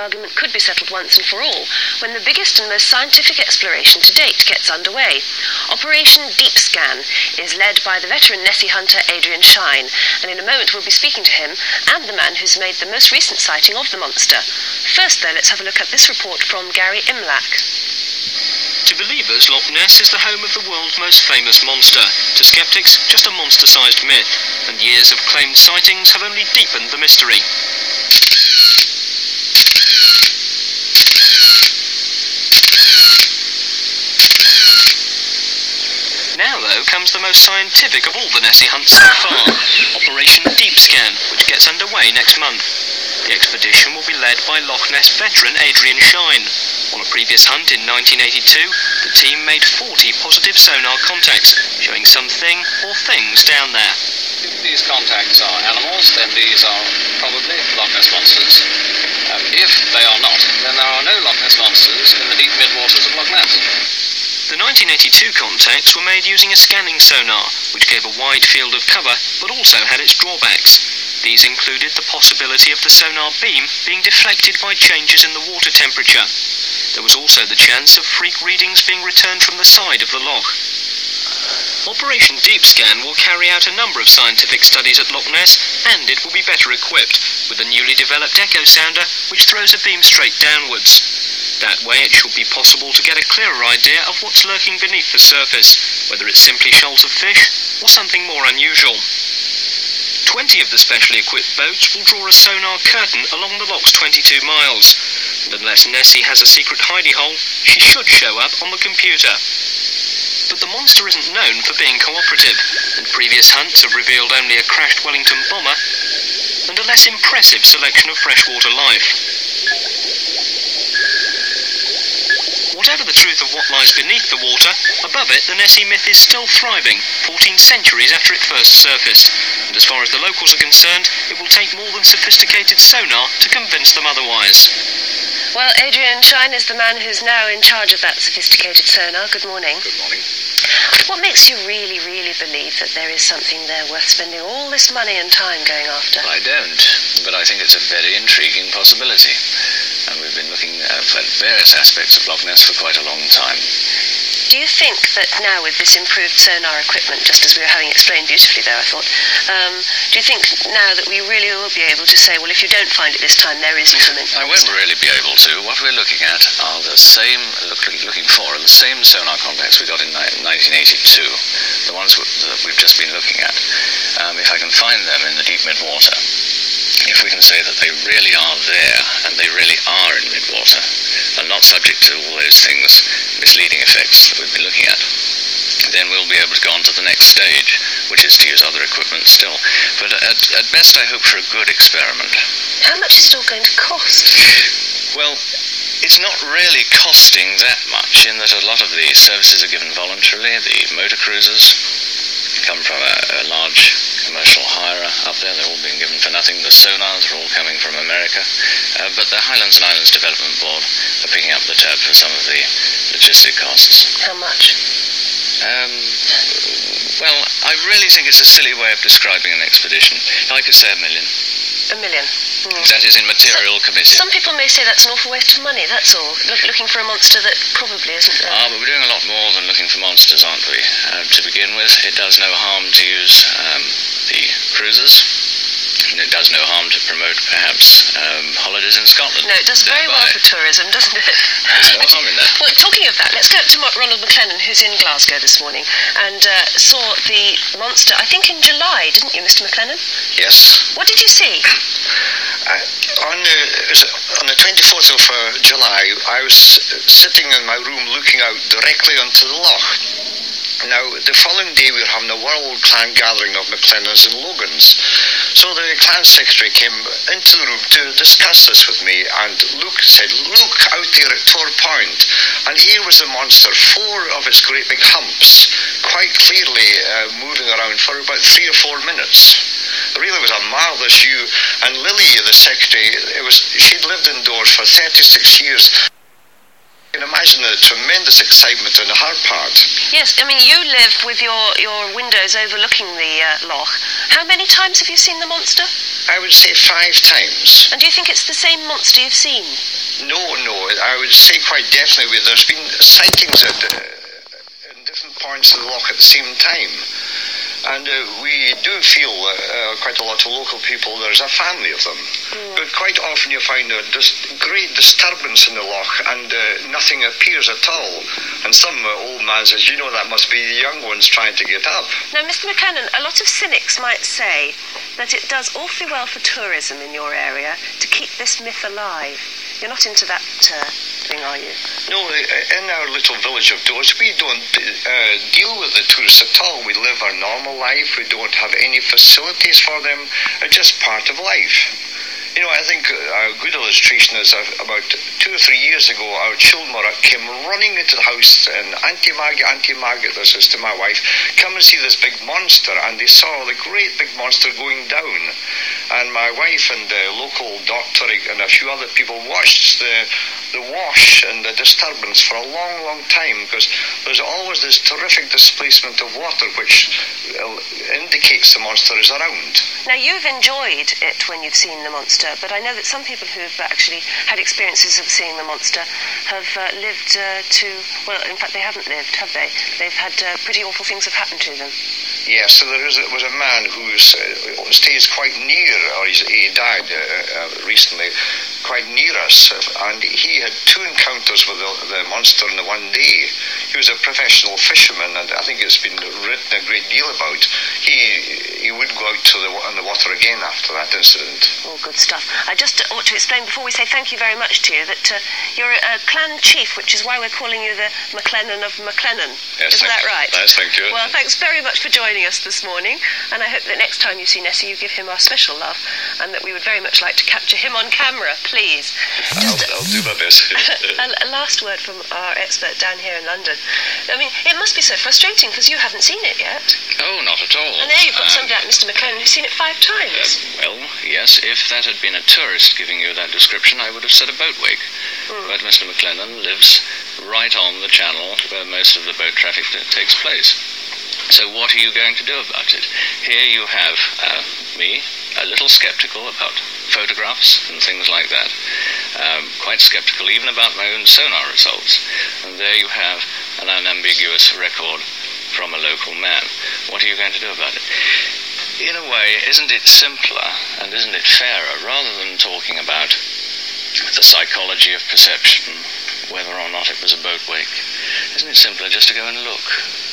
argument could be settled once and for all when the biggest and most scientific exploration to date gets underway. Operation Deep Scan is led by the veteran Nessie hunter Adrian Shine, and in a moment we'll be speaking to him and the man who's made the most recent sighting of the monster. First, though, let's have a look at this report from Gary Imlach. To believers, Loch Ness is the home of the world's most famous monster. To skeptics, just a monster sized myth. And years of claimed sightings have only deepened the mystery. Now, though, the most scientific of all the Nessie hunts so far Operation Deep Scan, which gets underway next month. The expedition will be led by Loch Ness veteran Adrian Shine. On a previous hunt in 1982, the team made 40 positive sonar contacts, showing something or things down there. If these contacts are animals, then these are probably Loch Ness monsters. Um, if they are not, then there are no Loch Ness monsters in the deep midwaters of Loch Ness. The 1982 contacts were made using a scanning sonar, which gave a wide field of cover but also had its drawbacks. These included the possibility of the sonar beam being deflected by changes in the water temperature. There was also the chance of freak readings being returned from the side of the loch. Operation Deep Scan will carry out a number of scientific studies at Loch Ness, and it will be better equipped with a newly developed echo sounder which throws a beam straight downwards. That way it should be possible to get a clearer idea of what's lurking beneath the surface, whether it's simply shoals of fish or something more unusual. Twenty of the specially equipped boats will draw a sonar curtain along the loch's 22 miles, and unless Nessie has a secret hidey hole, she should show up on the computer. But the monster isn't known for being cooperative, and previous hunts have revealed only a crashed Wellington bomber and a less impressive selection of freshwater life. Whatever the truth of what lies beneath the water, above it the Nessie myth is still thriving, 14 centuries after it first surfaced. And as far as the locals are concerned, it will take more than sophisticated sonar to convince them otherwise. Well, Adrian Shine is the man who's now in charge of that sophisticated sonar. Good morning. Good morning. What makes you really, really believe that there is something there worth spending all this money and time going after? I don't, but I think it's a very intriguing possibility. And we've been looking at various aspects of Loch Ness for quite a long time. Do you think that now with this improved sonar equipment, just as we were having explained beautifully there, I thought, um, do you think now that we really will be able to say, well, if you don't find it this time, there is something? I won't really be able to. What we're looking at are the same, look, looking for are the same sonar contacts we got in ni- 1982, the ones w- that we've just been looking at. Um, if I can find them in the deep midwater, if we can say that they really are there and they really are in midwater and not subject to all those things, misleading effects that we've been looking at, then we'll be able to go on to the next stage, which is to use other equipment still. But at, at best, I hope for a good experiment. How much is it all going to cost? Well, it's not really costing that much in that a lot of the services are given voluntarily. The motor cruisers come from a, a large commercial hirer up there. They're all being given for nothing. The sonars are all coming from America. Uh, but the Highlands and Islands Development Board are picking up the tab for some of the logistic costs. How much? Um, well, I really think it's a silly way of describing an expedition. I could say a million. A million. Hmm. That is in material committed. Some people may say that's an awful waste of money, that's all. Look, looking for a monster that probably isn't there. Ah, but we're doing a lot more than looking for monsters, aren't we? Uh, to begin with, it does no harm to use um, the cruisers. And it does no harm to promote, perhaps, um, holidays in Scotland. no, it does very well for tourism, doesn't it? There's no harm in that. Well, talking of that, let's go up to Ronald McLennan, who's in Glasgow this morning, and uh, saw the monster, I think in July, didn't you, Mr. McLennan? Yes. What did you see? Uh, on, the, on the 24th of uh, July, I was sitting in my room looking out directly onto the loch. Now, the following day, we were having a world clan gathering of McLennans and Logans. So the clan secretary came into the room to discuss this with me, and Luke said, Look out there at Tor Point. And here was the monster, four of its great big humps, quite clearly uh, moving around for about three or four minutes. Really was a marvellous view. And Lily, the secretary, it was she'd lived indoors for 36 years. Imagine the tremendous excitement on her part. Yes, I mean, you live with your, your windows overlooking the uh, loch. How many times have you seen the monster? I would say five times. And do you think it's the same monster you've seen? No, no, I would say quite definitely there's been sightings at, uh, in different points of the loch at the same time. And uh, we do feel uh, uh, quite a lot of local people, there's a family of them. But quite often you find a dis- great disturbance in the loch and uh, nothing appears at all. And some uh, old man says, you know, that must be the young ones trying to get up. Now, Mr. McLennan, a lot of cynics might say that it does awfully well for tourism in your area to keep this myth alive. You're not into that are you? No, in our little village of Dores, we don't uh, deal with the tourists at all. We live our normal life. We don't have any facilities for them. It's just part of life. You know, I think a good illustration is about two or three years ago, our children came running into the house, and Auntie Maggie, Auntie Margaret, this is to my wife, come and see this big monster, and they saw the great big monster going down. And my wife and the local doctor and a few other people watched the the wash and the disturbance for a long, long time because there's always this terrific displacement of water which uh, indicates the monster is around. Now, you've enjoyed it when you've seen the monster, but I know that some people who've actually had experiences of seeing the monster have uh, lived uh, to, well, in fact, they haven't lived, have they? They've had uh, pretty awful things have happened to them. Yes, so there is, was a man who uh, stays quite near, or he's, he died uh, uh, recently, quite near us, and he had two encounters with the, the monster in the one day. He was a professional fisherman, and I think it's been written a great deal about. He he would go out to the in the water again after that incident. Good stuff. I just ought to explain before we say thank you very much to you that uh, you're a, a clan chief, which is why we're calling you the McLennan of McLennan. Yes, Isn't that right? Yes, thank you. Well, thanks very much for joining us this morning, and I hope that next time you see Nessie, you give him our special love, and that we would very much like to capture him on camera, please. I'll, I'll do my best. a, a last word from our expert down here in London. I mean, it must be so frustrating because you haven't seen it yet. oh, not at all. And there you've got Um, somebody like Mr. McLennan who's seen it five times. Well, yes, if that had been a tourist giving you that description, I would have said a boat wake. But Mr. McLennan lives right on the channel where most of the boat traffic takes place. So what are you going to do about it? Here you have uh, me, a little skeptical about photographs and things like that. Um, quite skeptical even about my own sonar results. And there you have an unambiguous record from a local man. What are you going to do about it? In a way, isn't it simpler and isn't it fairer, rather than talking about the psychology of perception, whether or not it was a boat wake, isn't it simpler just to go and look?